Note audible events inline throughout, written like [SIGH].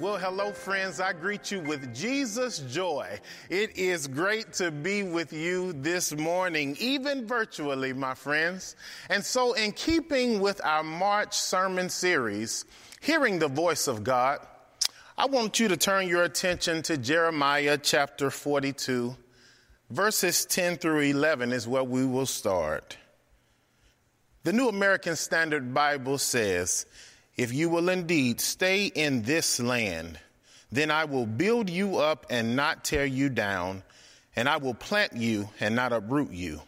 Well, hello, friends. I greet you with Jesus' joy. It is great to be with you this morning, even virtually, my friends. And so, in keeping with our March sermon series, Hearing the Voice of God, I want you to turn your attention to Jeremiah chapter 42. Verses 10 through 11 is where we will start. The New American Standard Bible says, if you will indeed stay in this land, then I will build you up and not tear you down, and I will plant you and not uproot you.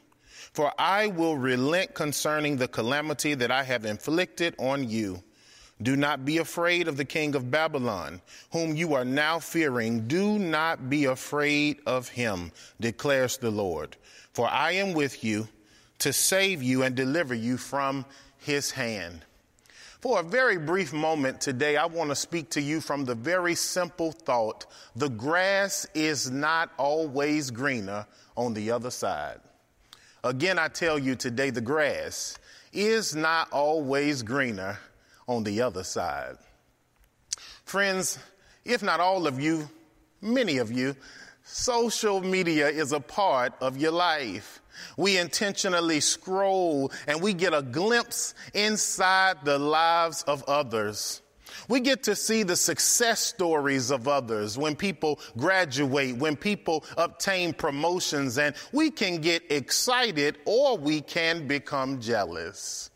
For I will relent concerning the calamity that I have inflicted on you. Do not be afraid of the king of Babylon, whom you are now fearing. Do not be afraid of him, declares the Lord. For I am with you to save you and deliver you from his hand. For a very brief moment today, I want to speak to you from the very simple thought the grass is not always greener on the other side. Again, I tell you today, the grass is not always greener on the other side. Friends, if not all of you, many of you, social media is a part of your life. We intentionally scroll and we get a glimpse inside the lives of others. We get to see the success stories of others when people graduate, when people obtain promotions, and we can get excited or we can become jealous.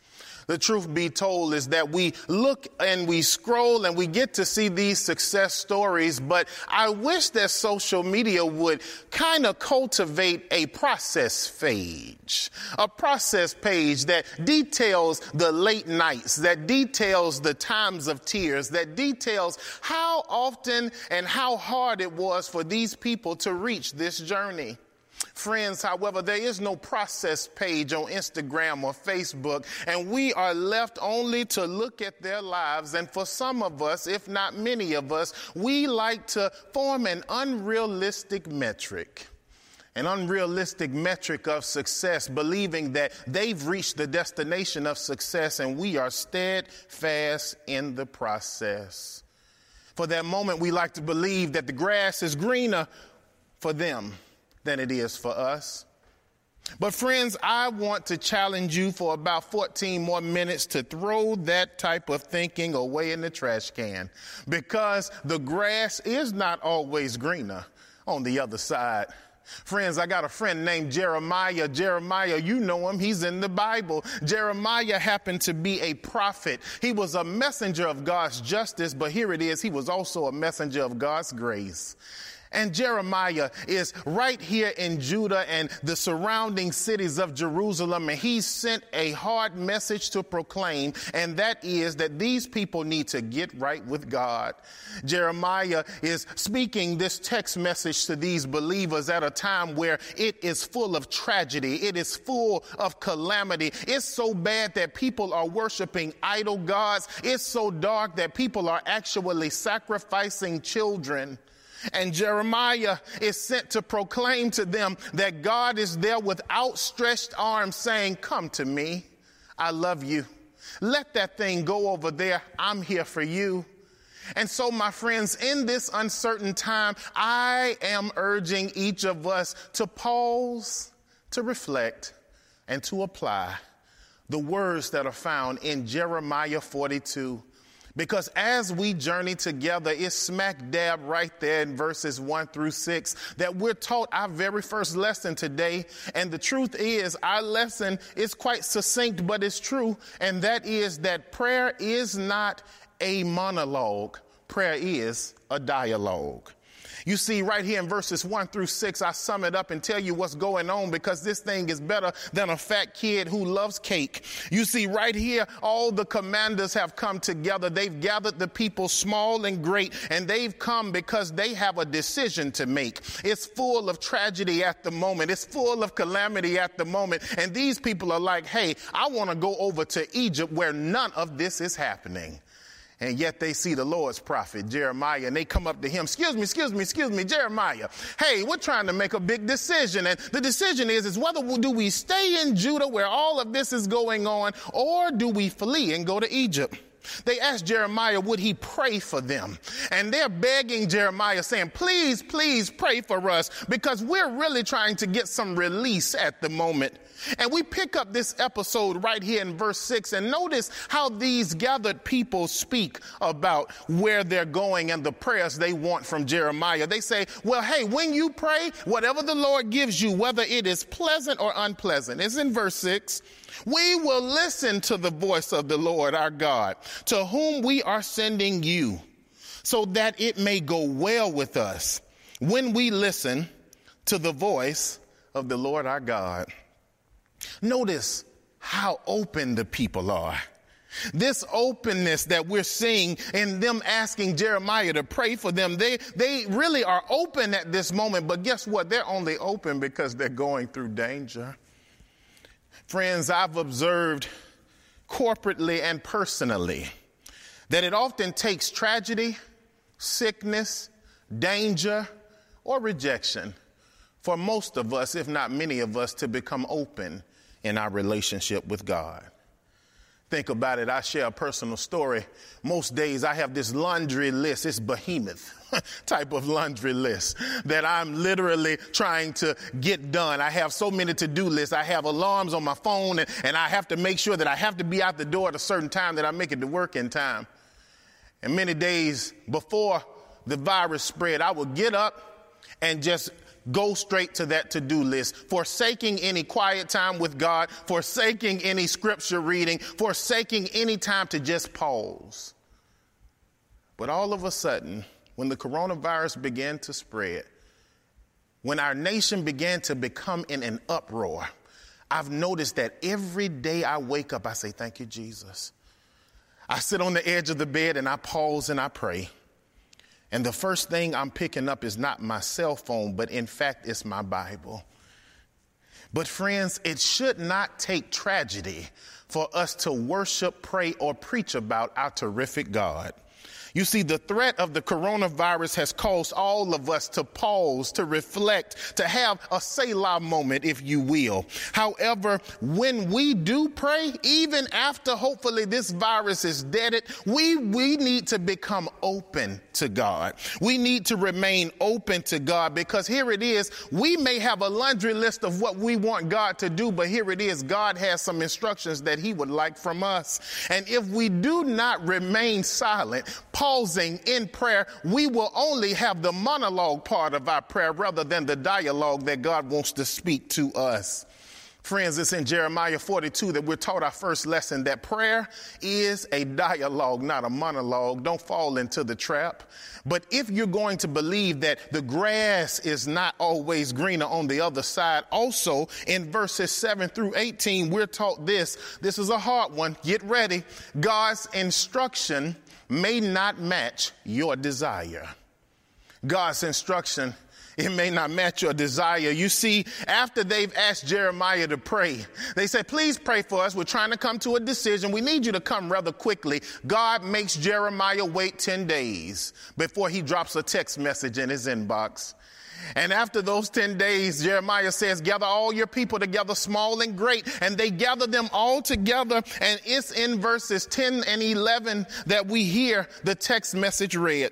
The truth be told is that we look and we scroll and we get to see these success stories, but I wish that social media would kind of cultivate a process page, a process page that details the late nights, that details the times of tears, that details how often and how hard it was for these people to reach this journey. Friends, however, there is no process page on Instagram or Facebook, and we are left only to look at their lives. And for some of us, if not many of us, we like to form an unrealistic metric an unrealistic metric of success, believing that they've reached the destination of success and we are steadfast in the process. For that moment, we like to believe that the grass is greener for them than it is for us. But, friends, I want to challenge you for about 14 more minutes to throw that type of thinking away in the trash can because the grass is not always greener on the other side. Friends, I got a friend named Jeremiah. Jeremiah, you know him. He's in the Bible. Jeremiah happened to be a prophet. He was a messenger of God's justice, but here it is. He was also a messenger of God's grace. And Jeremiah is right here in Judah and the surrounding cities of Jerusalem, and he sent a hard message to proclaim, and that is that these people need to get right with God. Jeremiah is speaking this text message to these believers at a time where it is full of tragedy, it is full of calamity. It's so bad that people are worshiping idol gods, it's so dark that people are actually sacrificing children. And Jeremiah is sent to proclaim to them that God is there with outstretched arms saying, Come to me. I love you. Let that thing go over there. I'm here for you. And so, my friends, in this uncertain time, I am urging each of us to pause, to reflect, and to apply the words that are found in Jeremiah 42 because as we journey together, it's smack dab right there in verses one through six that we're taught our very first lesson today. And the truth is, our lesson is quite succinct, but it's true. And that is that prayer is not a monologue, prayer is a dialogue. You see, right here in verses one through six, I sum it up and tell you what's going on because this thing is better than a fat kid who loves cake. You see, right here, all the commanders have come together. They've gathered the people small and great, and they've come because they have a decision to make. It's full of tragedy at the moment. It's full of calamity at the moment. And these people are like, hey, I want to go over to Egypt where none of this is happening. And yet they see the Lord's prophet, Jeremiah, and they come up to him, excuse me, excuse me, excuse me, Jeremiah. Hey, we're trying to make a big decision. And the decision is, is whether do we stay in Judah where all of this is going on, or do we flee and go to Egypt? They asked Jeremiah, would he pray for them? And they're begging Jeremiah, saying, please, please pray for us because we're really trying to get some release at the moment. And we pick up this episode right here in verse 6 and notice how these gathered people speak about where they're going and the prayers they want from Jeremiah. They say, Well, hey, when you pray, whatever the Lord gives you, whether it is pleasant or unpleasant, it's in verse 6. We will listen to the voice of the Lord our God, to whom we are sending you, so that it may go well with us when we listen to the voice of the Lord our God. Notice how open the people are. This openness that we're seeing in them asking Jeremiah to pray for them, they, they really are open at this moment, but guess what? They're only open because they're going through danger. Friends, I've observed corporately and personally that it often takes tragedy, sickness, danger, or rejection for most of us, if not many of us, to become open in our relationship with God. Think about it. I share a personal story. Most days I have this laundry list. It's behemoth [LAUGHS] type of laundry list that I'm literally trying to get done. I have so many to do lists. I have alarms on my phone and, and I have to make sure that I have to be out the door at a certain time that I make it to work in time. And many days before the virus spread, I would get up and just go straight to that to do list, forsaking any quiet time with God, forsaking any scripture reading, forsaking any time to just pause. But all of a sudden, when the coronavirus began to spread, when our nation began to become in an uproar, I've noticed that every day I wake up, I say, Thank you, Jesus. I sit on the edge of the bed and I pause and I pray. And the first thing I'm picking up is not my cell phone, but in fact, it's my Bible. But, friends, it should not take tragedy for us to worship, pray, or preach about our terrific God. You see, the threat of the coronavirus has caused all of us to pause, to reflect, to have a Selah moment, if you will. However, when we do pray, even after hopefully this virus is deaded, we, we need to become open to God. We need to remain open to God because here it is. We may have a laundry list of what we want God to do, but here it is. God has some instructions that he would like from us. And if we do not remain silent, Paul pausing in prayer, we will only have the monologue part of our prayer rather than the dialogue that God wants to speak to us. Friends, it's in Jeremiah 42 that we're taught our first lesson that prayer is a dialogue, not a monologue. Don't fall into the trap. But if you're going to believe that the grass is not always greener on the other side, also in verses 7 through 18, we're taught this. This is a hard one. Get ready. God's instruction may not match your desire. God's instruction, it may not match your desire. You see, after they've asked Jeremiah to pray, they said, please pray for us. We're trying to come to a decision. We need you to come rather quickly. God makes Jeremiah wait 10 days before he drops a text message in his inbox. And after those 10 days, Jeremiah says, gather all your people together, small and great. And they gather them all together. And it's in verses 10 and 11 that we hear the text message read.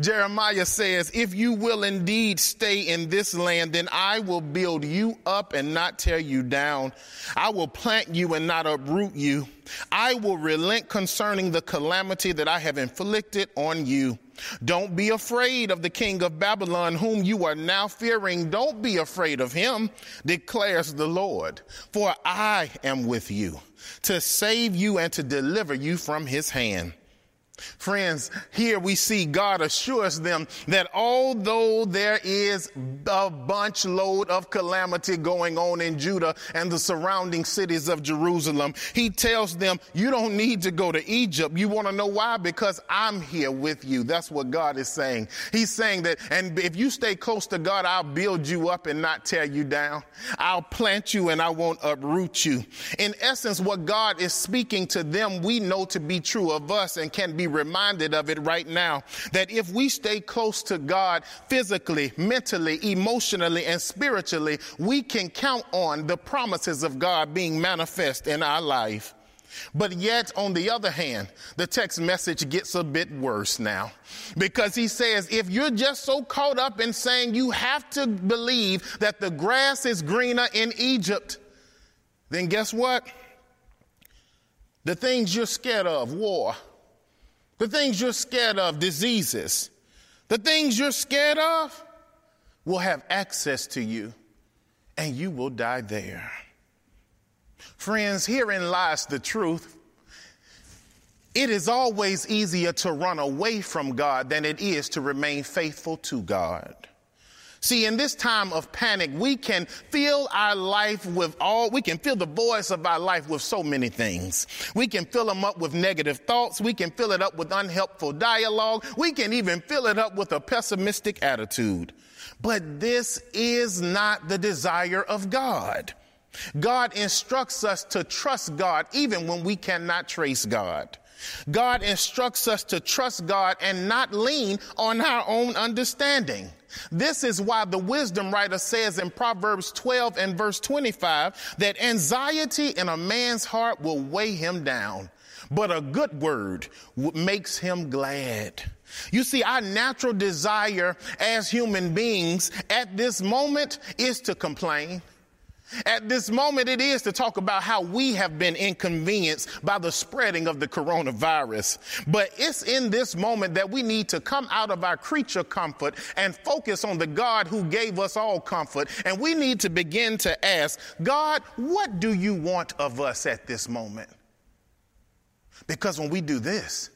Jeremiah says, If you will indeed stay in this land, then I will build you up and not tear you down. I will plant you and not uproot you. I will relent concerning the calamity that I have inflicted on you. Don't be afraid of the king of Babylon, whom you are now fearing. Don't be afraid of him, declares the Lord, for I am with you to save you and to deliver you from his hand. Friends, here we see God assures them that although there is a bunch load of calamity going on in Judah and the surrounding cities of Jerusalem, he tells them, you don't need to go to Egypt. You want to know why? Because I'm here with you. That's what God is saying. He's saying that, and if you stay close to God, I'll build you up and not tear you down. I'll plant you and I won't uproot you. In essence, what God is speaking to them, we know to be true of us and can be reminded of it right now that if we stay close to God physically, mentally, emotionally, and spiritually, we can count on the promises of God being manifest in our life. But yet, on the other hand, the text message gets a bit worse now because he says, if you're just so caught up in saying you have to believe that the grass is greener in Egypt, then guess what? The things you're scared of, war, the things you're scared of, diseases, the things you're scared of will have access to you and you will die there. Friends, herein lies the truth. It is always easier to run away from God than it is to remain faithful to God. See, in this time of panic, we can fill our life with all, we can fill the voice of our life with so many things. We can fill them up with negative thoughts. We can fill it up with unhelpful dialogue. We can even fill it up with a pessimistic attitude. But this is not the desire of God. God instructs us to trust God even when we cannot trace God. God instructs us to trust God and not lean on our own understanding. This is why the wisdom writer says in Proverbs 12 and verse 25 that anxiety in a man's heart will weigh him down, but a good word makes him glad. You see, our natural desire as human beings at this moment is to complain at this moment, it is to talk about how we have been inconvenienced by the spreading of the coronavirus. But it's in this moment that we need to come out of our creature comfort and focus on the God who gave us all comfort. And we need to begin to ask, God, what do you want of us at this moment? Because when we do this,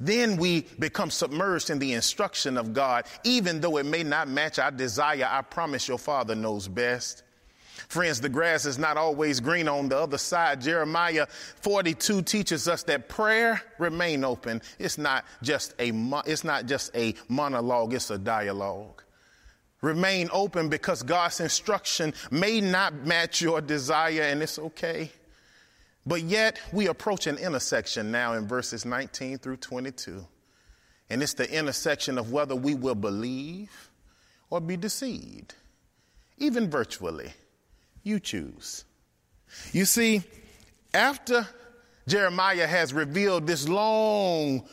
then we become submerged in the instruction of God, even though it may not match our desire. I promise your Father knows best. Friends, the grass is not always green on the other side. Jeremiah 42 teaches us that prayer remain open. It's not just a it's not just a monologue, it's a dialogue. Remain open because God's instruction may not match your desire and it's okay. But yet we approach an intersection now in verses 19 through 22. And it's the intersection of whether we will believe or be deceived, even virtually. You choose. You see, after Jeremiah has revealed this long,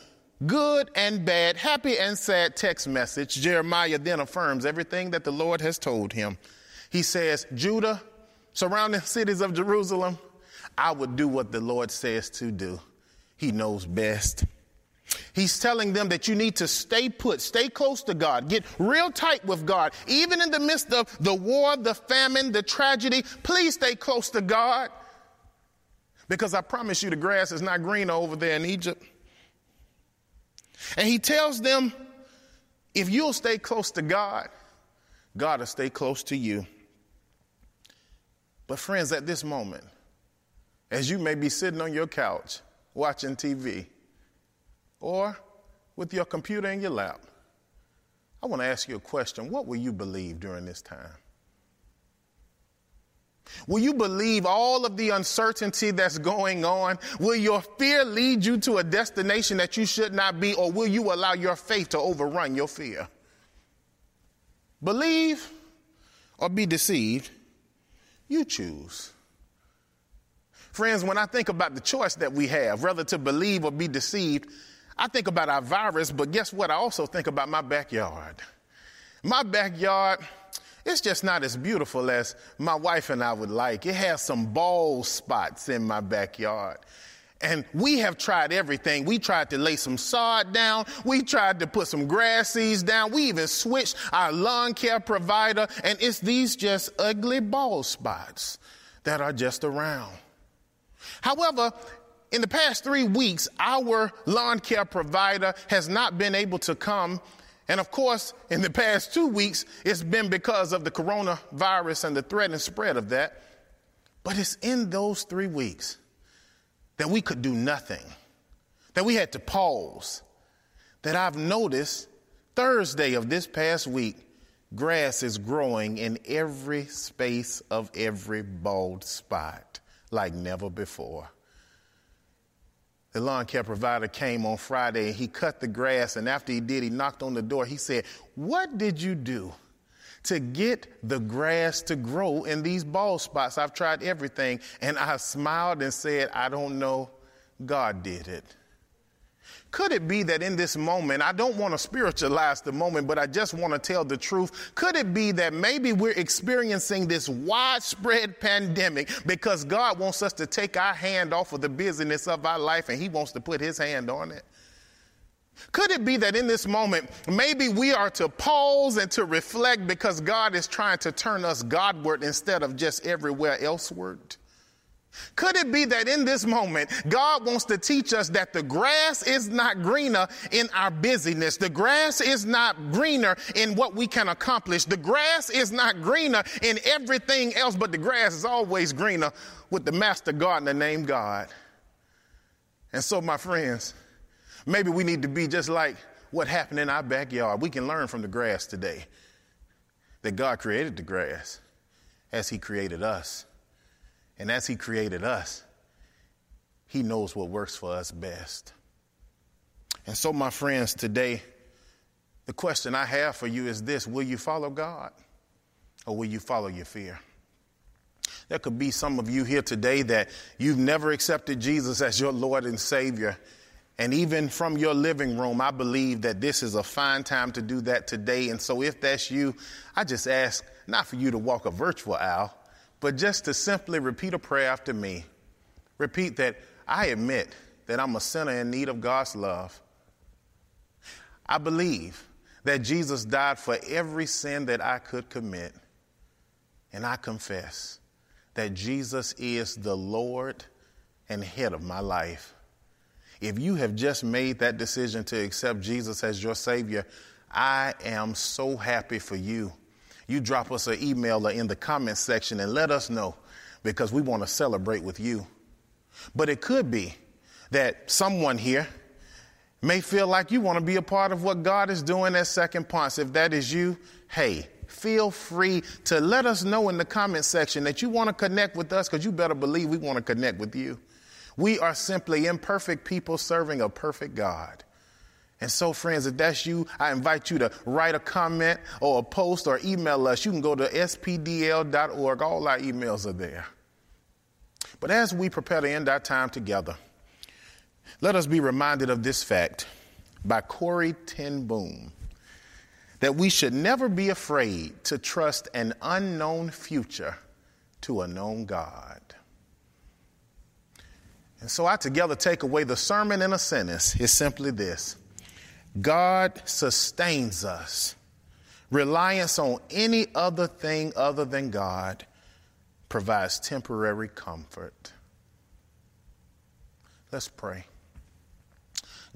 good and bad, happy and sad text message, Jeremiah then affirms everything that the Lord has told him. He says, Judah, surrounding cities of Jerusalem, I would do what the Lord says to do. He knows best. He's telling them that you need to stay put, stay close to God, get real tight with God. Even in the midst of the war, the famine, the tragedy, please stay close to God. Because I promise you, the grass is not greener over there in Egypt. And he tells them, if you'll stay close to God, God will stay close to you. But, friends, at this moment, as you may be sitting on your couch watching TV, or with your computer in your lap, I want to ask you a question. What will you believe during this time? Will you believe all of the uncertainty that's going on? Will your fear lead you to a destination that you should not be, or will you allow your faith to overrun your fear? Believe or be deceived, you choose. Friends, when I think about the choice that we have, whether to believe or be deceived, I think about our virus, but guess what? I also think about my backyard. My backyard, it's just not as beautiful as my wife and I would like. It has some bald spots in my backyard. And we have tried everything. We tried to lay some sod down. We tried to put some grass seeds down. We even switched our lawn care provider. And it's these just ugly bald spots that are just around. However, in the past three weeks, our lawn care provider has not been able to come. And of course, in the past two weeks, it's been because of the coronavirus and the threat and spread of that. But it's in those three weeks that we could do nothing, that we had to pause, that I've noticed Thursday of this past week, grass is growing in every space of every bald spot like never before. The lawn care provider came on Friday and he cut the grass, and after he did, he knocked on the door. He said, What did you do to get the grass to grow in these bald spots? I've tried everything. And I smiled and said, I don't know. God did it. Could it be that in this moment, I don't want to spiritualize the moment, but I just want to tell the truth? Could it be that maybe we're experiencing this widespread pandemic because God wants us to take our hand off of the busyness of our life and He wants to put His hand on it? Could it be that in this moment, maybe we are to pause and to reflect because God is trying to turn us Godward instead of just everywhere elseward? Could it be that in this moment, God wants to teach us that the grass is not greener in our busyness? The grass is not greener in what we can accomplish. The grass is not greener in everything else, but the grass is always greener with the master gardener named God. And so, my friends, maybe we need to be just like what happened in our backyard. We can learn from the grass today that God created the grass as He created us. And as He created us, He knows what works for us best. And so, my friends, today, the question I have for you is this Will you follow God or will you follow your fear? There could be some of you here today that you've never accepted Jesus as your Lord and Savior. And even from your living room, I believe that this is a fine time to do that today. And so, if that's you, I just ask not for you to walk a virtual aisle, but just to simply repeat a prayer after me. Repeat that I admit that I'm a sinner in need of God's love. I believe that Jesus died for every sin that I could commit. And I confess that Jesus is the Lord and head of my life. If you have just made that decision to accept Jesus as your Savior, I am so happy for you you drop us an email or in the comments section and let us know because we want to celebrate with you. But it could be that someone here may feel like you want to be a part of what God is doing at Second Ponce. If that is you, hey, feel free to let us know in the comment section that you want to connect with us because you better believe we want to connect with you. We are simply imperfect people serving a perfect God. And so, friends, if that's you, I invite you to write a comment or a post or email us. You can go to spdl.org. All our emails are there. But as we prepare to end our time together, let us be reminded of this fact by Corrie ten Boom that we should never be afraid to trust an unknown future to a known God. And so I together take away the sermon in a sentence is simply this God sustains us. Reliance on any other thing other than God provides temporary comfort. Let's pray.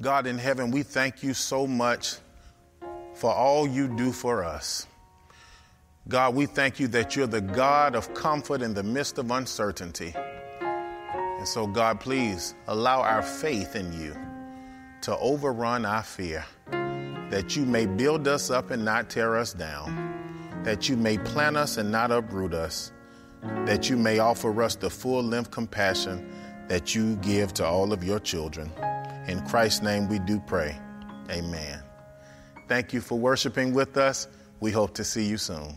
God in heaven, we thank you so much for all you do for us. God, we thank you that you're the God of comfort in the midst of uncertainty. And so, God, please allow our faith in you to overrun our fear, that you may build us up and not tear us down, that you may plant us and not uproot us, that you may offer us the full length compassion that you give to all of your children. In Christ's name we do pray. Amen. Thank you for worshiping with us. We hope to see you soon.